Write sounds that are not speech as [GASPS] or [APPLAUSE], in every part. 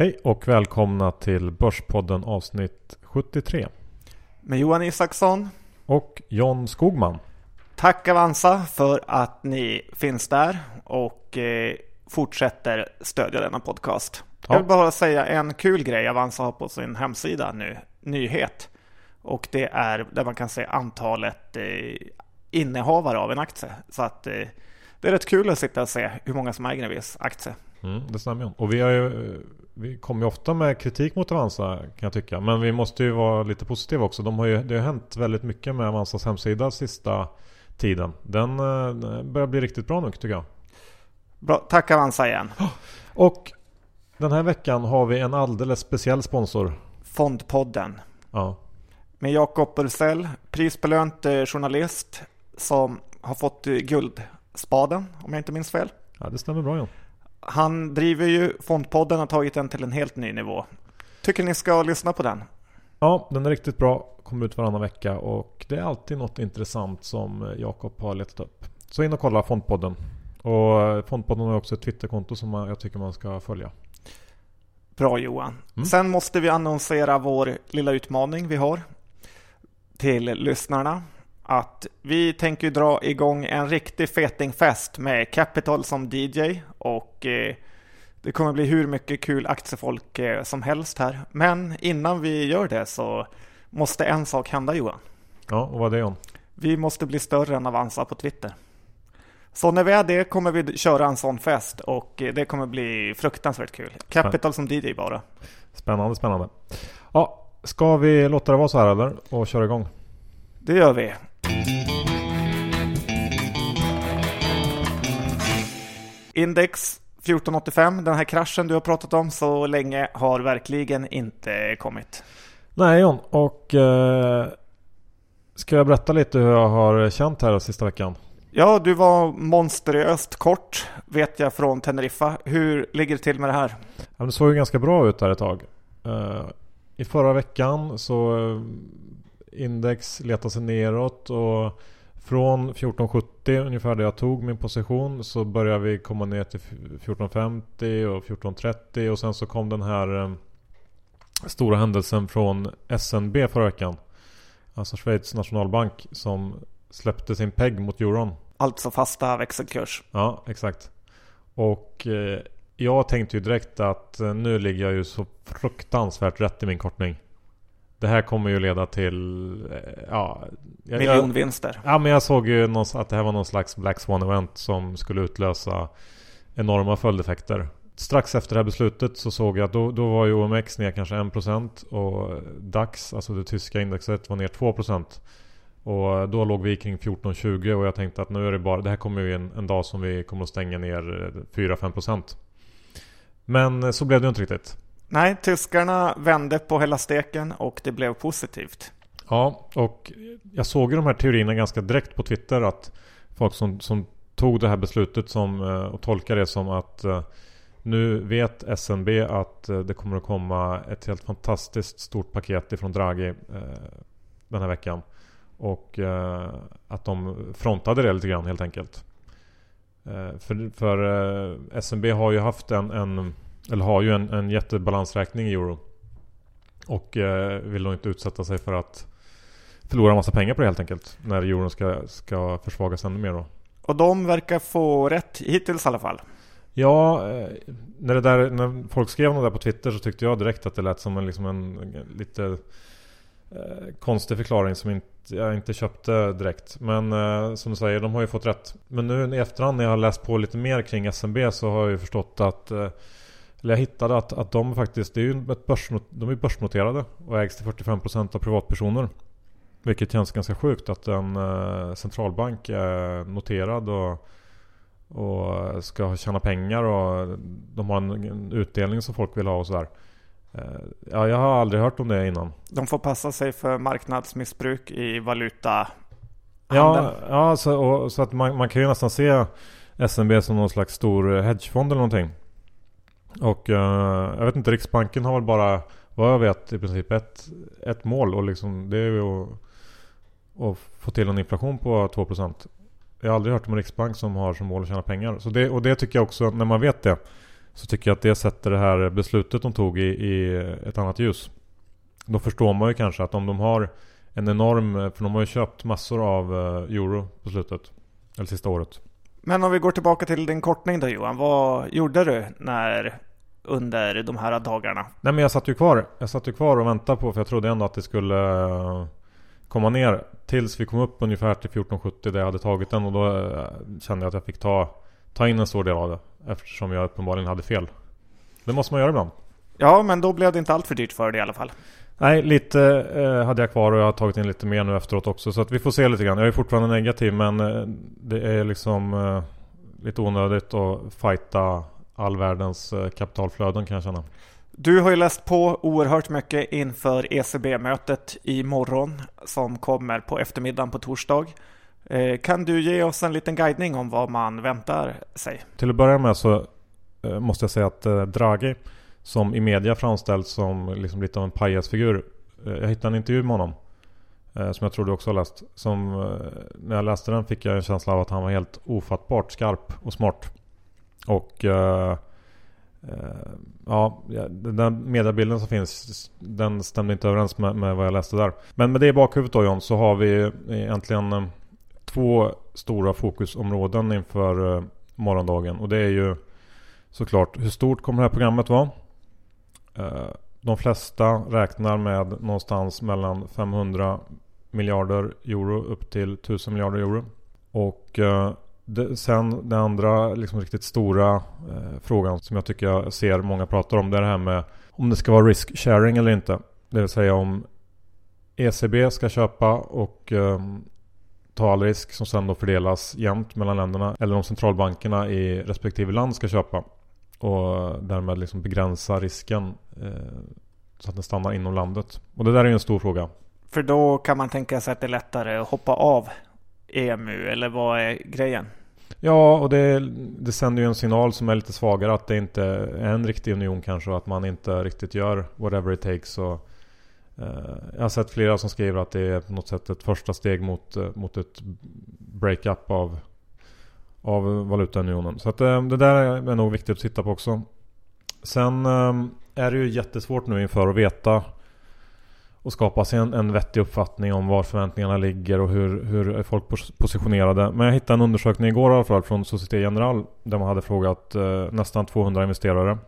Hej och välkomna till Börspodden avsnitt 73. Med Johan Isaksson. Och John Skogman. Tack Avanza för att ni finns där och eh, fortsätter stödja denna podcast. Ja. Jag vill bara säga en kul grej Avanza har på sin hemsida nu, nyhet. Och det är där man kan se antalet eh, innehavare av en aktie. Så att eh, det är rätt kul att sitta och se hur många som äger en viss aktie. Mm, det stämmer. Och vi, har ju, vi kommer ju ofta med kritik mot Avanza kan jag tycka. Men vi måste ju vara lite positiva också. De har ju, det har hänt väldigt mycket med Avanzas hemsida sista tiden. Den, eh, börjar bli riktigt bra nu tycker jag. Bra, tack Avanza igen. [GASPS] Och den här veckan har vi en alldeles speciell sponsor. Fondpodden. Ja. Med Jakob Bursell, prisbelönt eh, journalist som har fått eh, Guldspaden om jag inte minns fel. Ja, det stämmer bra ja. Han driver ju Fondpodden och har tagit den till en helt ny nivå. Tycker ni ska lyssna på den? Ja, den är riktigt bra. Kommer ut varannan vecka och det är alltid något intressant som Jakob har letat upp. Så in och kolla Fondpodden. Och Fondpodden har också ett Twitterkonto som jag tycker man ska följa. Bra Johan. Mm. Sen måste vi annonsera vår lilla utmaning vi har till lyssnarna att vi tänker dra igång en riktig fetingfest med Capital som DJ och eh, det kommer bli hur mycket kul aktiefolk eh, som helst här. Men innan vi gör det så måste en sak hända Johan. Ja, och vad är det John? Vi måste bli större än Avanza på Twitter. Så när vi är det kommer vi köra en sån fest och eh, det kommer bli fruktansvärt kul. Capital som DJ bara. Spännande, spännande. Ja, ska vi låta det vara så här eller? Och köra igång? Det gör vi. Index 1485, den här kraschen du har pratat om så länge har verkligen inte kommit. Nej John, och eh, ska jag berätta lite hur jag har känt här sista veckan? Ja, du var monstruöst kort vet jag från Teneriffa. Hur ligger det till med det här? Ja, det såg ju ganska bra ut där ett tag. Uh, I förra veckan så index letade sig neråt och från 1470 ungefär där jag tog min position så började vi komma ner till 1450 och 1430 och sen så kom den här uh, stora händelsen från SNB förra veckan. Alltså Schweiz nationalbank som släppte sin PEG mot euron. Alltså fasta växelkurs. Ja, exakt. Och eh, jag tänkte ju direkt att eh, nu ligger jag ju så fruktansvärt rätt i min kortning. Det här kommer ju leda till... Eh, ja, jag, Miljonvinster. Ja, men jag såg ju någon, att det här var någon slags Black Swan event som skulle utlösa enorma följdeffekter. Strax efter det här beslutet så såg jag att då, då var ju OMX ner kanske 1% och DAX, alltså det tyska indexet, var ner 2%. Och då låg vi kring 14-20 och jag tänkte att nu är det bara, det här kommer ju en, en dag som vi kommer att stänga ner 4-5% Men så blev det inte riktigt. Nej, tyskarna vände på hela steken och det blev positivt. Ja, och jag såg ju de här teorierna ganska direkt på Twitter att folk som, som tog det här beslutet som, eh, och tolkade det som att eh, nu vet SNB att eh, det kommer att komma ett helt fantastiskt stort paket ifrån Draghi den här veckan. Och att de frontade det lite grann helt enkelt. För för SNB har ju haft en, en eller har ju en, en jättebalansräkning i euro. Och eh, vill då inte utsätta sig för att förlora massa pengar på det helt enkelt. När euron ska, ska försvagas ännu mer då. Och de verkar få rätt hittills i alla fall. Ja, eh, när, det där, när folk skrev något där på Twitter så tyckte jag direkt att det lät som en, liksom en lite eh, konstig förklaring som inte, jag inte köpte direkt. Men eh, som du säger, de har ju fått rätt. Men nu i efterhand när jag har läst på lite mer kring SMB så har jag ju förstått att eh, eller jag hittade att, att de faktiskt, det är ju ett börsnot, de är börsnoterade och ägs till 45% av privatpersoner. Vilket känns ganska sjukt att en eh, centralbank är noterad och, och ska tjäna pengar och de har en, utdelning som folk vill ha och sådär. Eh, ja, jag har aldrig hört om det innan. De får passa sig för marknadsmissbruk i valuta. Ja, ja så, och, så att man, man, kan ju nästan se SNB som någon slags stor hedgefond eller någonting. Och uh, jag vet inte, Riksbanken har väl bara, vad jag vet, i princip ett, ett mål. Och liksom, det är ju att, att få till en inflation på 2%. Jag har aldrig hört om en riksbank som har som mål att tjäna pengar. Så det, och det tycker jag också, när man vet det, Så tycker jag att det sätter det här beslutet de tog i, i ett annat ljus. Då förstår man ju kanske att om de har en enorm, för de har ju köpt massor av eh, euro på slutet. Eller sista året. Men om vi går tillbaka till din kortning då Johan. Vad gjorde du när under de här dagarna? Nej men jag satt ju kvar. Jag satt ju kvar och väntade på för jag trodde ändå att det skulle eh, komma ner tills vi kom upp ungefär till 1470 där jag hade tagit den och då eh, kände jag att jag fick ta, ta in en stor del av det. Eftersom jag uppenbarligen hade fel. Det måste man göra ibland. Ja, men då blev det inte allt för dyrt för dig i alla fall. Nej, lite eh, hade jag kvar och jag har tagit in lite mer nu efteråt också. Så att vi får se lite grann. Jag är fortfarande negativ men eh, det är liksom eh, lite onödigt att fighta all världens eh, kapitalflöden kan jag känna. Du har ju läst på oerhört mycket inför ECB-mötet imorgon som kommer på eftermiddagen på torsdag. Eh, kan du ge oss en liten guidning om vad man väntar sig? Till att börja med så eh, måste jag säga att Draghi som i media framställs som liksom lite av en pajasfigur. Eh, jag hittade en intervju med honom eh, som jag tror du också har läst. Som, eh, när jag läste den fick jag en känsla av att han var helt ofattbart skarp och smart. Och Eh, ja, den där mediebilden som finns Den stämde inte överens med, med, vad jag läste där Men med det i bakhuvudet då John så har vi egentligen Två stora fokusområden inför morgondagen och det är ju Såklart hur stort kommer det här programmet vara? Eh, de flesta räknar med någonstans mellan 500 miljarder euro upp till 1000 miljarder euro Och eh, det, sen den andra liksom riktigt stora eh, frågan som jag tycker jag ser många pratar om det är det här med om det ska vara risk sharing eller inte. Det vill säga om ECB ska köpa och eh, ta all risk som sen då fördelas jämnt mellan länderna. Eller om centralbankerna i respektive land ska köpa. Och därmed liksom begränsa risken eh, så att den stannar inom landet. Och det där är ju en stor fråga. För då kan man tänka sig att det är lättare att hoppa av EMU eller vad är grejen? Ja, och det, det sänder ju en signal som är lite svagare att det inte är en riktig union kanske och att man inte riktigt gör whatever it takes. Och, eh, jag har sett flera som skriver att det är på något sätt ett första steg mot, eh, mot ett breakup av, av valutaunionen. Så att, ehm, det där är nog viktigt att titta på också. Sen ehm, är det ju jättesvårt nu inför att veta och skapa sig en, en vettig uppfattning om var förväntningarna ligger och hur, hur är folk positionerade. Men jag hittade en undersökning igår i alla fall från Société General där man hade frågat eh, nästan 200 investerare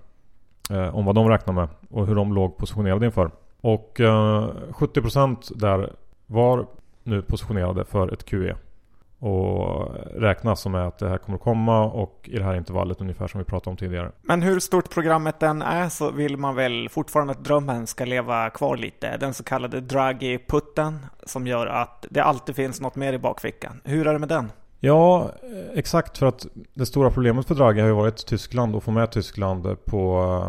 eh, om vad de räknar med och hur de låg positionerade inför. Och eh, 70% där var nu positionerade för ett QE och räknas som är att det här kommer att komma och i det här intervallet ungefär som vi pratade om tidigare. Men hur stort programmet än är så vill man väl fortfarande att drömmen ska leva kvar lite. Den så kallade Draghi-putten som gör att det alltid finns något mer i bakfickan. Hur är det med den? Ja, exakt för att det stora problemet för Draghi har ju varit Tyskland och få med Tyskland på,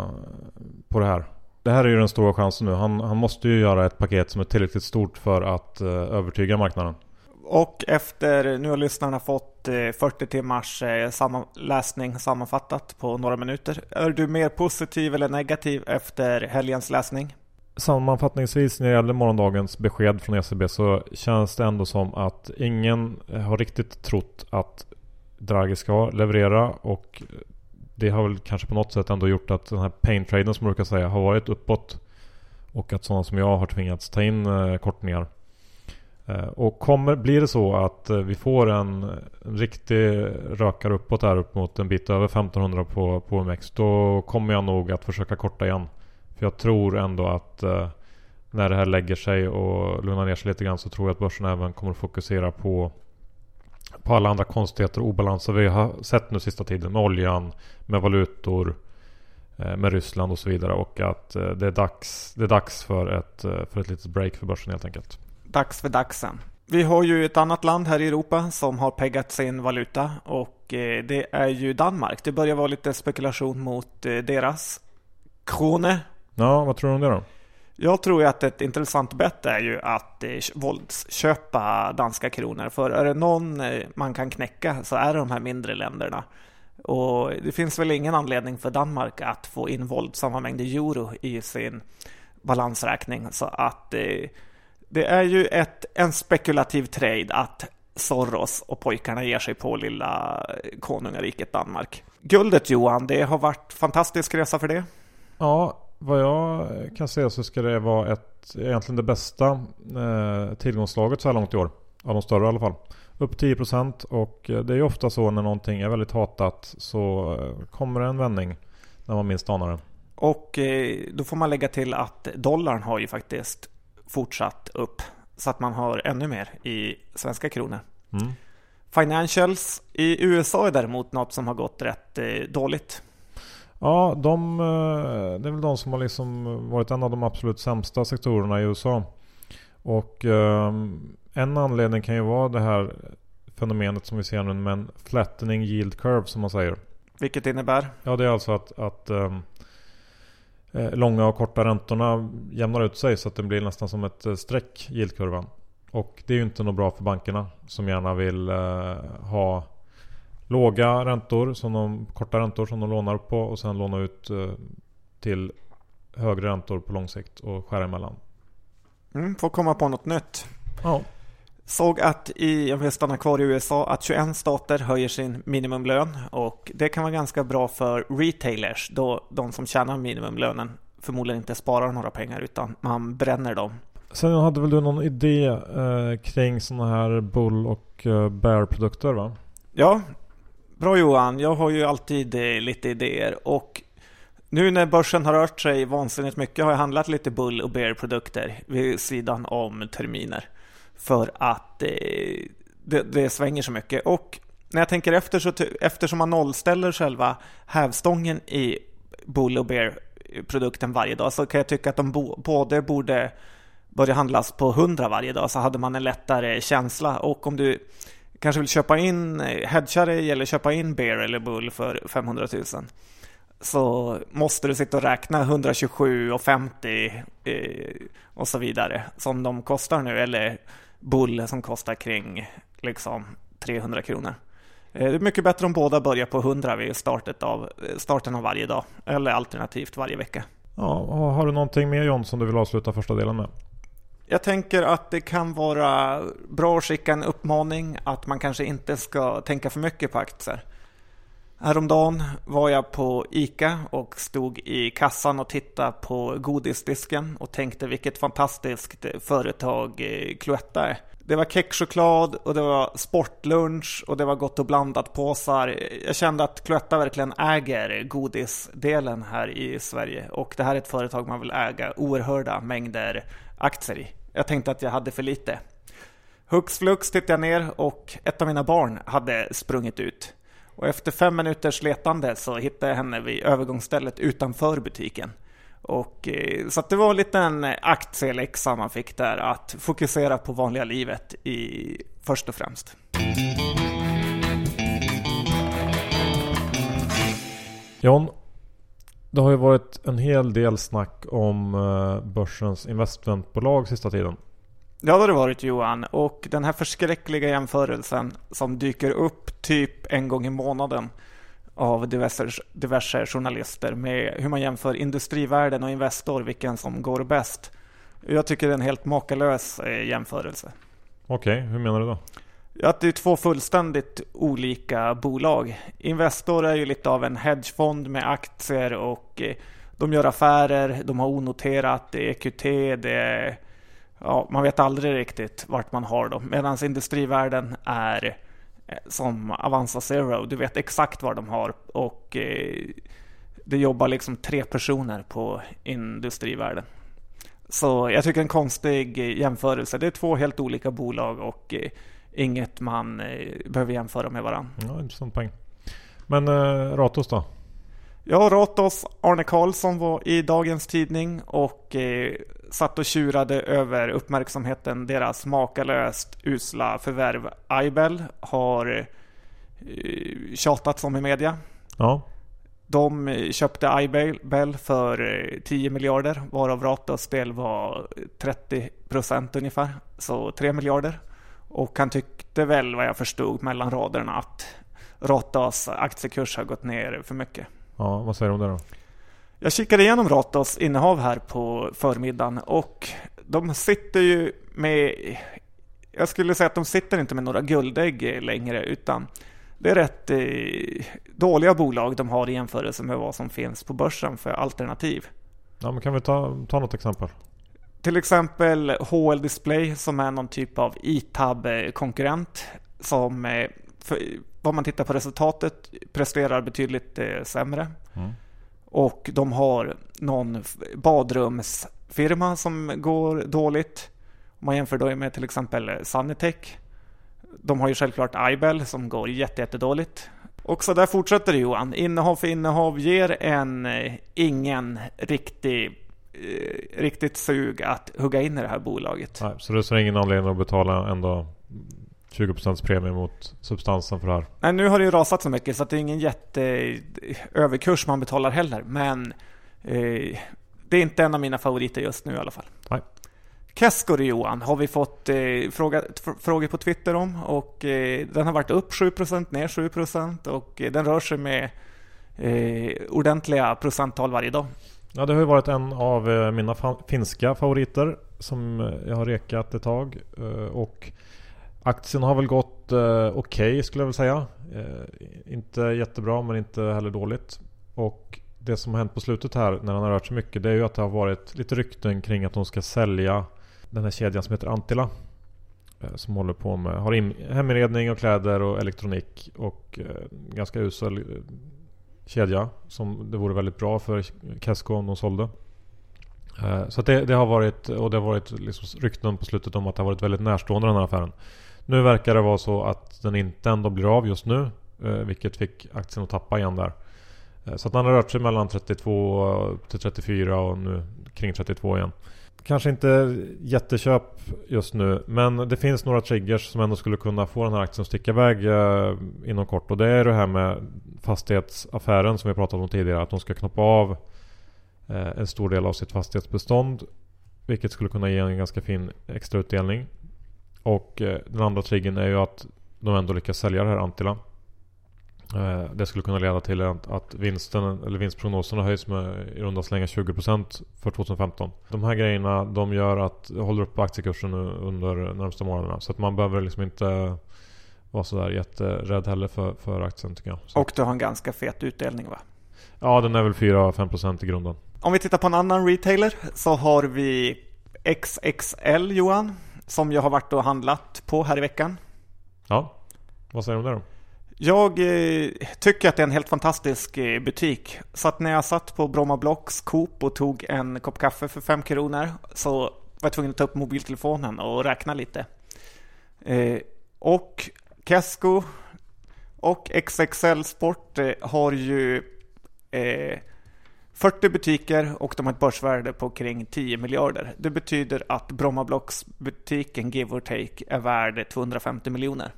på det här. Det här är ju den stora chansen nu. Han, han måste ju göra ett paket som är tillräckligt stort för att uh, övertyga marknaden. Och efter, nu har lyssnarna fått eh, 40 timmars eh, läsning sammanfattat på några minuter. Är du mer positiv eller negativ efter helgens läsning? Sammanfattningsvis när det gäller morgondagens besked från ECB så känns det ändå som att ingen har riktigt trott att Draghi ska leverera och det har väl kanske på något sätt ändå gjort att den här pain-traden som man brukar säga har varit uppåt och att sådana som jag har tvingats ta in eh, kortningar. Eh, och kommer, blir det så att eh, vi får en, en riktig rökare uppåt här upp mot en bit över 1500 på, på OMX Då kommer jag nog att försöka korta igen. För jag tror ändå att eh, när det här lägger sig och lugnar ner sig lite grann så tror jag att börsen även kommer att fokusera på på alla andra konstigheter och obalanser vi har sett nu sista tiden med oljan, med valutor, eh, med Ryssland och så vidare och att det är dags, det är dags för, ett, för ett litet break för börsen helt enkelt dags för dagsen. Vi har ju ett annat land här i Europa som har peggat sin valuta och eh, det är ju Danmark. Det börjar vara lite spekulation mot eh, deras krone. Ja, vad tror du om det då? Jag tror ju att ett intressant bett är ju att eh, våldsköpa danska kronor. För är det någon man kan knäcka så är det de här mindre länderna. Och det finns väl ingen anledning för Danmark att få in våldsamma mängder euro i sin balansräkning. Så att det är ju ett, en spekulativ trade att Soros och pojkarna ger sig på lilla konungariket Danmark. Guldet Johan, det har varit fantastisk resa för det. Ja, vad jag kan se så ska det vara ett, egentligen det bästa eh, tillgångslaget så här långt i år. Av de större i alla fall. Upp 10% och eh, det är ju ofta så när någonting är väldigt hatat så eh, kommer det en vändning när man minst anar det. Och eh, då får man lägga till att dollarn har ju faktiskt fortsatt upp så att man har ännu mer i svenska kronor. Mm. Financials i USA är däremot något som har gått rätt dåligt. Ja, de, det är väl de som har liksom varit en av de absolut sämsta sektorerna i USA. Och um, en anledning kan ju vara det här fenomenet som vi ser nu med en flattening yield curve som man säger. Vilket innebär? Ja, det är alltså att, att um, långa och korta räntorna jämnar ut sig så att det blir nästan som ett eh, streck yieldkurvan. Och det är ju inte något bra för bankerna som gärna vill uh, ha låga räntor, som de, korta räntor som de lånar på och sen låna ut till högre räntor på lång sikt och skära emellan. Mm, får komma på något nytt. Ja. Såg att i, om vi stannar kvar i USA, att 21 stater höjer sin minimumlön och det kan vara ganska bra för retailers då de som tjänar minimumlönen förmodligen inte sparar några pengar utan man bränner dem. Sen hade väl du någon idé eh, kring sådana här bull och eh, bear-produkter va? Ja, bra Johan. Jag har ju alltid eh, lite idéer och nu när börsen har rört sig vansinnigt mycket har jag handlat lite bull och bear-produkter vid sidan om terminer. För att eh, det, det, svänger så mycket. Och när jag tänker efter så eftersom man nollställer själva hävstången i bull och bear-produkten varje dag så kan jag tycka att de bo, både borde börja handlas på 100 varje dag så hade man en lättare känsla. Och om du kanske vill köpa in, eh, hedga dig eller köpa in bear eller bull för 500 000 så måste du sitta och räkna 127,50 eh, och så vidare som de kostar nu eller bull som kostar kring liksom 300 kronor. Eh, det är mycket bättre om båda börjar på 100 vid startet av, eh, starten av varje dag eller alternativt varje vecka. Ja, har du någonting mer John som du vill avsluta första delen med? Jag tänker att det kan vara bra att skicka en uppmaning att man kanske inte ska tänka för mycket på aktier. Häromdagen var jag på ICA och stod i kassan och tittade på godisdisken och tänkte vilket fantastiskt företag eh, Cloetta är. Det var kexchoklad och det var sportlunch och det var gott och blandat påsar. Jag kände att Cloetta verkligen äger godisdelen här i Sverige och det här är ett företag man vill äga oerhörda mängder aktier i. Jag tänkte att jag hade för lite. Hux flux tittade jag ner och ett av mina barn hade sprungit ut. Och efter fem minuters letande så hittade jag henne vid övergångsstället utanför butiken. Och, eh, så så det var en liten aktieläxa man fick där, att fokusera på vanliga livet i, först och främst. John, det har ju varit en hel del snack om eh, börsens investmentbolag sista tiden. Ja, det har det varit Johan. Och den här förskräckliga jämförelsen som dyker upp typ en gång i månaden av diverse, diverse journalister med hur man jämför industrivärden och Investor, vilken som går bäst. Jag tycker det är en helt makalös eh, jämförelse. Okej, okay, hur menar du då? Att det är två fullständigt olika bolag. Investor är ju lite av en hedgefond med aktier och eh, de gör affärer, de har onoterat, det är EQT, det är ja, man vet aldrig riktigt vart man har dem. Medan industrivärden är eh, som Avanza Zero. Du vet exakt var de har och eh, det jobbar liksom tre personer på industrivärden. Så jag tycker en konstig jämförelse. Det är två helt olika bolag och eh, inget man behöver jämföra med varandra. Ja, intressant poäng. Men eh, Ratos då? Ja, Ratos Arne Karlsson var i dagens tidning och satt och tjurade över uppmärksamheten deras makalöst usla förvärv Aibel har eh, tjatats om i media. Ja. De köpte Aibel för 10 eh, miljarder varav Ratos del var 30 procent ungefär, så 3 miljarder. Och han tyckte väl vad jag förstod mellan raderna att Ratos aktiekurs har gått ner för mycket. Ja, vad säger du om det då? Jag kikade igenom Ratos innehav här på förmiddagen och de sitter ju med jag skulle säga att de sitter inte med några guldägg längre utan det är rätt eh, dåliga bolag de har i jämförelse med vad som finns på börsen för alternativ. Ja, men kan vi ta, ta något exempel? Till exempel HL Display som är någon typ av ITAB-konkurrent som eh, för, vad man tittar på resultatet presterar betydligt eh, sämre. Mm. Och de har någon badrumsfirma som går dåligt. Om man jämför då med till exempel Sanitech. De har ju självklart Ibel som går jättedåligt. Och så där fortsätter det Johan. Innehav för innehav ger en eh, ingen riktig eh, riktigt sug att hugga in i det här bolaget. Nej, så det är ingen anledning att betala ändå 20% premie mot substansen för det här? Nej, nu har det ju rasat så mycket så det är ingen jätteöverkurs man betalar heller. Men eh, det är inte en av mina favoriter just nu i alla fall. Nej. Keskor Johan har vi fått eh, fråga, frågor på Twitter om och eh, den har varit upp 7% ner 7% och eh, den rör sig med eh, ordentliga procenttal varje dag. Ja, det har ju varit en av eh, mina finska favoriter som jag har rekat ett tag och Aktien har väl gått eh, okej okay, skulle jag vilja säga. Eh, inte jättebra men inte heller dåligt. Och det som har hänt på slutet här när den har rört sig mycket det är ju att det har varit lite rykten kring att de ska sälja den här kedjan som heter Antila. Eh, som håller på med, har in, heminredning och kläder och elektronik och eh, ganska usel eh, kedja. Som det vore väldigt bra för Kesko om de sålde. Eh, så det, det, har varit, och det har varit liksom rykten på slutet om att det har varit väldigt närstående den här affären. Nu verkar det vara så att den inte ändå blir av just nu. Eh, vilket fick aktien att tappa igen där. Eh, så att den har rört sig mellan 32 till 34 och nu kring 32 igen. Kanske inte jätteköp just nu men det finns några triggers som ändå skulle kunna få den här aktien att sticka iväg eh, inom kort. Och det är det här med fastighetsaffären som vi pratat om tidigare. Att de ska knoppa av eh, en stor del av sitt fastighetsbestånd. Vilket skulle kunna ge en ganska fin extra utdelning. Och eh, den andra triggern är ju att de ändå lyckas sälja det här Antila. Eh, det skulle kunna leda till att vinsten, eller vinstprognoserna höjs med i runda slänga 20% för 2015. De här grejerna de gör att håller upp aktiekursen under de närmsta månaderna. Så att man behöver liksom inte vara sådär jätterädd heller för, för aktien tycker jag. Så. Och du har en ganska fet utdelning va? Ja den är väl 4-5% i grunden. Om vi tittar på en annan retailer så har vi XXL Johan som jag har varit och handlat på här i veckan. Ja, vad säger du om det då? Jag eh, tycker att det är en helt fantastisk eh, butik. Så att när jag satt på Bromma Blocks Coop och tog en kopp kaffe för fem kronor så var jag tvungen att ta upp mobiltelefonen och räkna lite. Eh, och Kesko och XXL Sport har ju 40 butiker och de har ett börsvärde på kring 10 miljarder. Det betyder att Brommablocks-butiken, give or take, är värd 250 miljoner.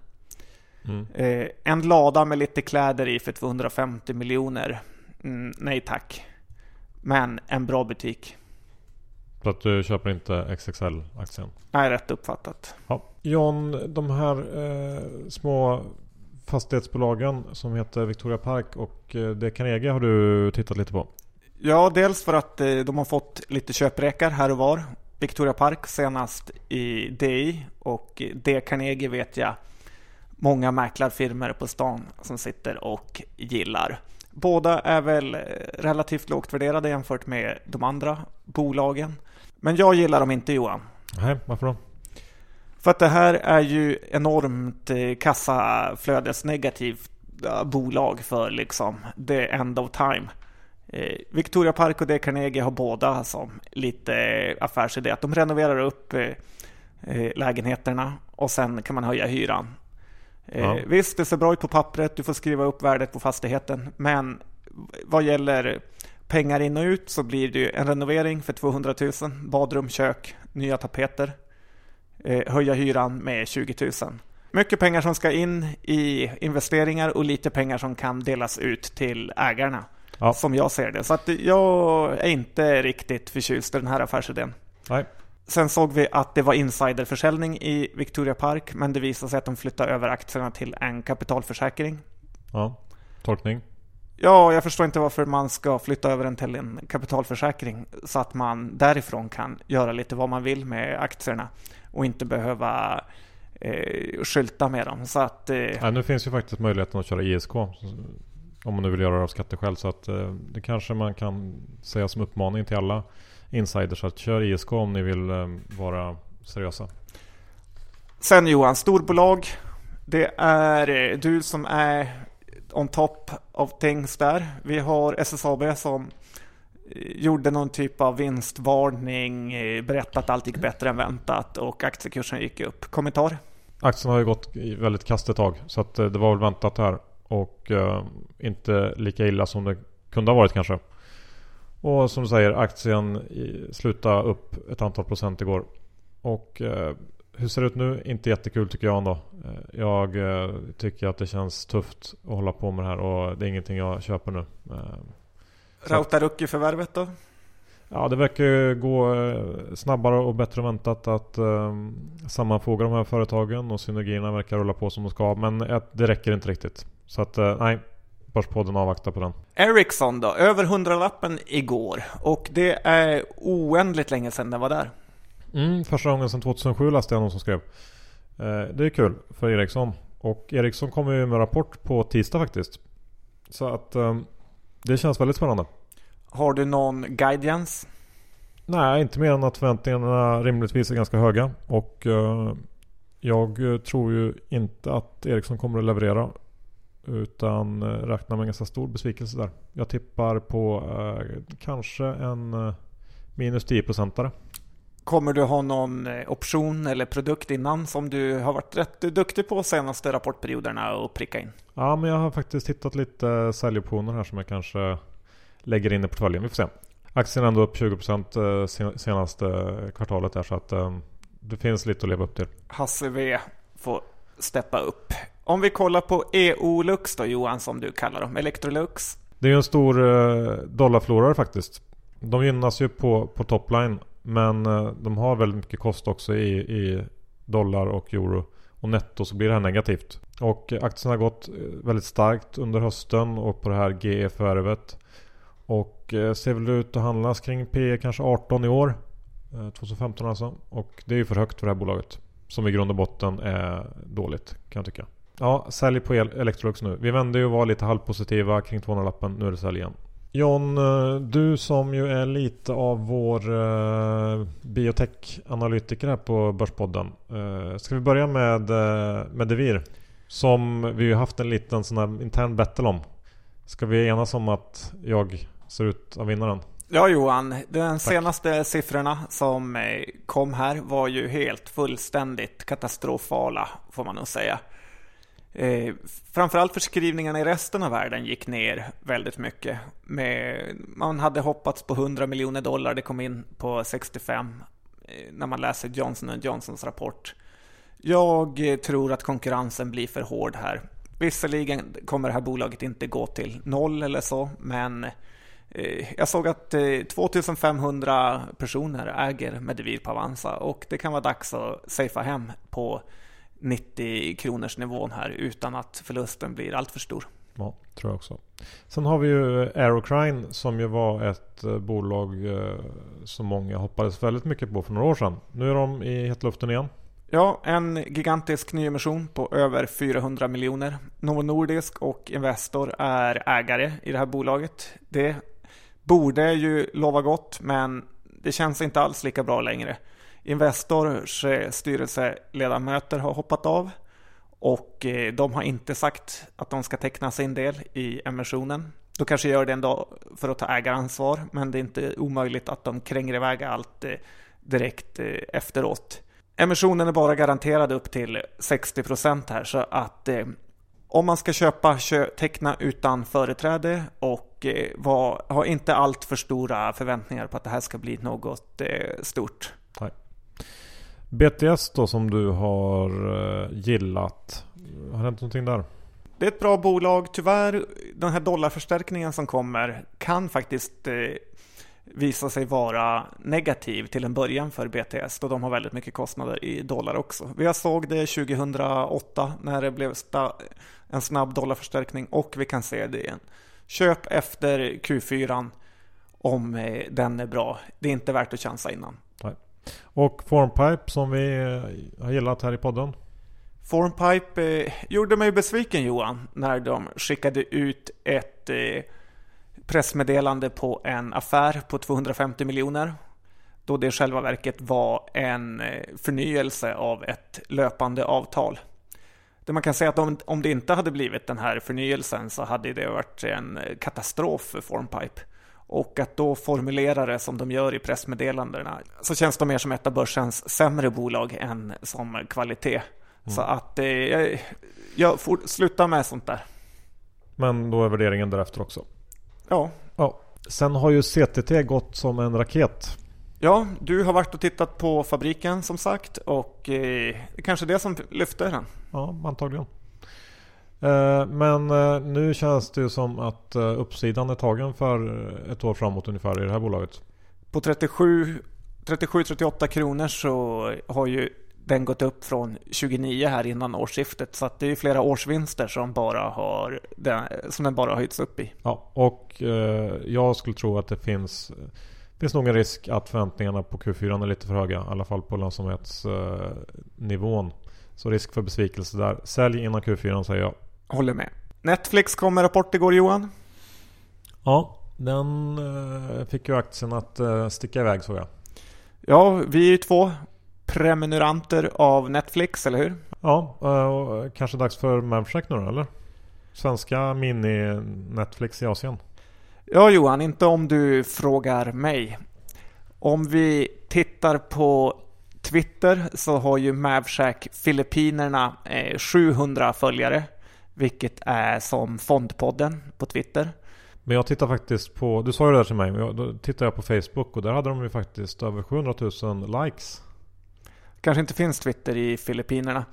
Mm. Eh, en lada med lite kläder i för 250 miljoner. Mm, nej tack. Men en bra butik. Så att du köper inte XXL-aktien? Nej, rätt uppfattat. Ja. John, de här eh, små fastighetsbolagen som heter Victoria Park och eh, det Carnegie har du tittat lite på? Ja, dels för att eh, de har fått lite köprekar här och var. Victoria Park senast i DI och D Carnegie vet jag många mäklarfirmor på stan som sitter och gillar. Båda är väl eh, relativt lågt värderade jämfört med de andra bolagen. Men jag gillar dem inte Johan. Nej, varför då? För att det här är ju enormt eh, kassaflödesnegativt bolag för liksom the end of time. Eh, Victoria Park och D. Carnegie har båda som lite affärsidé att de renoverar upp eh, eh, lägenheterna och sen kan man höja hyran. Ja. Visst, det ser bra ut på pappret, du får skriva upp värdet på fastigheten, men vad gäller pengar in och ut så blir det en renovering för 200 000, badrum, kök, nya tapeter, höja hyran med 20 000. Mycket pengar som ska in i investeringar och lite pengar som kan delas ut till ägarna. Ja. Som jag ser det. Så att jag är inte riktigt förtjust i den här affärsidén. Nej. Sen såg vi att det var insiderförsäljning i Victoria Park, men det visade sig att de flyttade över aktierna till en kapitalförsäkring. Ja, tolkning? Ja, jag förstår inte varför man ska flytta över den till en kapitalförsäkring så att man därifrån kan göra lite vad man vill med aktierna och inte behöva eh, skylta med dem. Så att, eh, ja, nu finns ju faktiskt möjligheten att köra ISK. Om man nu vill göra det av skatteskäl. Så att eh, det kanske man kan säga som uppmaning till alla insiders att kör ISK om ni vill eh, vara seriösa. Sen Johan, storbolag. Det är eh, du som är on top of things där. Vi har SSAB som gjorde någon typ av vinstvarning, berättat att allt gick bättre än väntat och aktiekursen gick upp. Kommentar? Aktien har ju gått väldigt kast ett tag så att det var väl väntat här och uh, inte lika illa som det kunde ha varit kanske. Och som du säger, aktien slutade upp ett antal procent igår. Och uh, hur ser det ut nu? Inte jättekul tycker jag ändå. Eh, jag eh, tycker att det känns tufft att hålla på med det här och det är ingenting jag köper nu. Eh, Rautarucki-förvärvet då? Ja, det verkar gå snabbare och bättre än väntat att sammanfoga de här företagen och synergierna verkar rulla på som de ska. Men det räcker inte riktigt. Så att uh, nej, Börspodden avvaktar på den. Ericsson då, över 100-lappen igår och det är oändligt länge sedan den var där. Mm, första gången sedan 2007 läste jag någon som skrev. Eh, det är kul för Ericsson. Och Ericsson kommer ju med rapport på tisdag faktiskt. Så att eh, det känns väldigt spännande. Har du någon guidance? Nej, inte mer än att förväntningarna rimligtvis är ganska höga. Och eh, jag tror ju inte att Ericsson kommer att leverera. Utan eh, räknar med en ganska stor besvikelse där. Jag tippar på eh, kanske en eh, minus 10-procentare. Kommer du ha någon eh, option eller produkt innan som du har varit rätt duktig på senaste rapportperioderna och pricka in? Ja, men jag har faktiskt hittat lite säljoptioner här som jag kanske lägger in i portföljen. Vi får se. Aktien är ändå upp 20% eh, senaste kvartalet där så att det finns lite att leva upp till. Hasse V får steppa upp. Om vi kollar på EOLux då Johan som du kallar dem, Electrolux. Det är ju en stor eh, dollarförlorare faktiskt. De gynnas ju på, på topline men eh, de har väldigt mycket kost också i, i dollar och euro. Och netto så blir det här negativt. Och eh, aktien har gått väldigt starkt under hösten och på det här GE-förvärvet. Och ser väl ut att handlas kring P kanske 18 i år. 2015 alltså. Och det är ju för högt för det här bolaget. Som i grund och botten är dåligt kan jag tycka. Ja, sälj på Electrolux nu. Vi vände ju och var lite halvpositiva kring 200-lappen. Nu är det sälj igen. John, eh, du som ju är lite av vår uh, biotech-analytiker här på Börspodden. Uh, ska vi börja med uh, Medivir? Som vi ju haft en liten sån här intern battle om. Ska vi enas om att jag ser ut att vinna den? Ja Johan, de senaste siffrorna som kom här var ju helt fullständigt katastrofala får man nog säga. Eh, framförallt förskrivningarna i resten av världen gick ner väldigt mycket. Med, man hade hoppats på 100 miljoner dollar, det kom in på 65 eh, när man läser Johnson Johnsons rapport. Jag eh, tror att konkurrensen blir för hård här. Visserligen kommer det här bolaget inte gå till noll eller så, men eh, jag såg att eh, 2500 personer äger Medivir på Avanza och det kan vara dags att safea hem på 90 kronors nivån här utan att förlusten blir alltför stor. Ja, tror jag också. Sen har vi ju Aerocrine som ju var ett eh, bolag eh, som många hoppades väldigt mycket på för några år sedan. Nu är de i hetluften igen. Ja, en gigantisk nyemission på över 400 miljoner. Novo Nordisk och Investor är ägare i det här bolaget. Det borde ju lova gott, men det känns inte alls lika bra längre. Investors eh, styrelseledamöter har hoppat av och eh, de har inte sagt att de ska teckna sin del i emissionen. De kanske gör det ändå för att ta ägaransvar, men det är inte omöjligt att de kränger iväg allt eh, direkt efteråt. Emissionen är bara garanterad upp till 60 procent här, så att om man ska köpa, teckna utan företräde och var, ha inte allt för stora förväntningar på att det här ska bli något stort. Nej. BTS då som du har eh, gillat. Har det hänt någonting där? Det är ett bra bolag. Tyvärr, den här dollarförstärkningen som kommer kan faktiskt eh, visa sig vara negativ till en början för BTS då de har väldigt mycket kostnader i dollar också. Vi såg det 2008 när det blev en snabb dollarförstärkning och vi kan se det igen. Köp efter Q4 om eh, den är bra. Det är inte värt att chansa innan. Och Formpipe som vi eh, har gillat här i podden. Formpipe eh, gjorde mig besviken Johan när de skickade ut ett eh, pressmeddelande på en affär på 250 miljoner. Då det i själva verket var en eh, förnyelse av ett löpande avtal. Det man kan säga att om, om det inte hade blivit den här förnyelsen så hade det varit en eh, katastrof för Formpipe. Och att då formulera det som de gör i pressmeddelandena så känns de mer som ett av börsens sämre bolag än som kvalitet. Mm. Så att eh, jag, jag får sluta med sånt där. Men då är värderingen därefter också? Ja. ja. Sen har ju CTT gått som en raket. Ja, du har varit och tittat på fabriken som sagt och eh, kanske det som lyfter den. Ja, antagligen. Eh, men eh, nu känns det ju som att eh, uppsidan är tagen för ett år framåt ungefär i det här bolaget. På 37-38 kronor så har ju den gått upp från 29 här innan årsskiftet. Så det är flera årsvinster som, bara har, som den bara har höjts upp i. Ja, och jag skulle tro att det finns finns nog en risk att förväntningarna på Q4 är lite för höga. I alla fall på lönsamhetsnivån. Så risk för besvikelse där. Sälj innan Q4 säger jag. Håller med. Netflix kom med rapport igår Johan. Ja, den eh, fick ju aktien att eh, sticka iväg såg jag. Ja, vi är ju två prenumeranter av Netflix, eller hur? Ja, eh, och kanske dags för Mavcheck nu då, eller? Svenska mini-Netflix i Asien. Ja Johan, inte om du frågar mig. Om vi tittar på Twitter så har ju Mavshack Filippinerna 700 följare. Vilket är som Fondpodden på Twitter. Men jag tittar faktiskt på, du sa ju det där till mig, men då tittar jag på Facebook och där hade de ju faktiskt över 700 000 likes. Kanske inte finns Twitter i Filippinerna.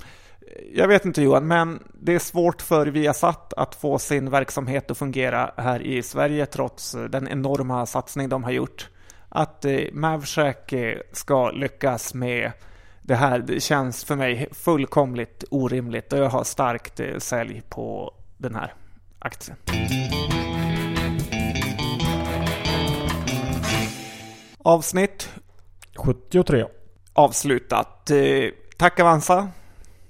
Jag vet inte Johan, men det är svårt för Viasat att få sin verksamhet att fungera här i Sverige trots den enorma satsning de har gjort. Att eh, Mavshack eh, ska lyckas med det här det känns för mig fullkomligt orimligt och jag har starkt eh, sälj på den här aktien. Avsnitt 73 avslutat. Tack Avanza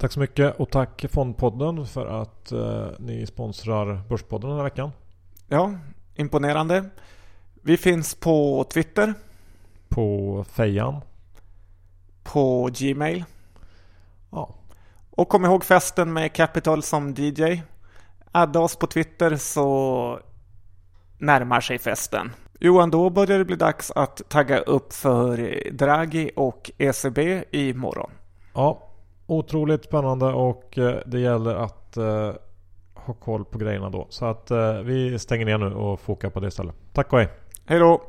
Tack så mycket och tack Fondpodden för att eh, ni sponsrar Börspodden den här veckan. Ja, imponerande. Vi finns på Twitter. På Fejan. På Gmail. Ja. Och kom ihåg festen med Capital som DJ. Adda oss på Twitter så närmar sig festen. Johan, då börjar det bli dags att tagga upp för Draghi och ECB imorgon. Ja, otroligt spännande och eh, det gäller att uh, ha koll på grejerna då. Så att uh, vi stänger ner nu och fokar på det istället. Tack och hej! Hej då!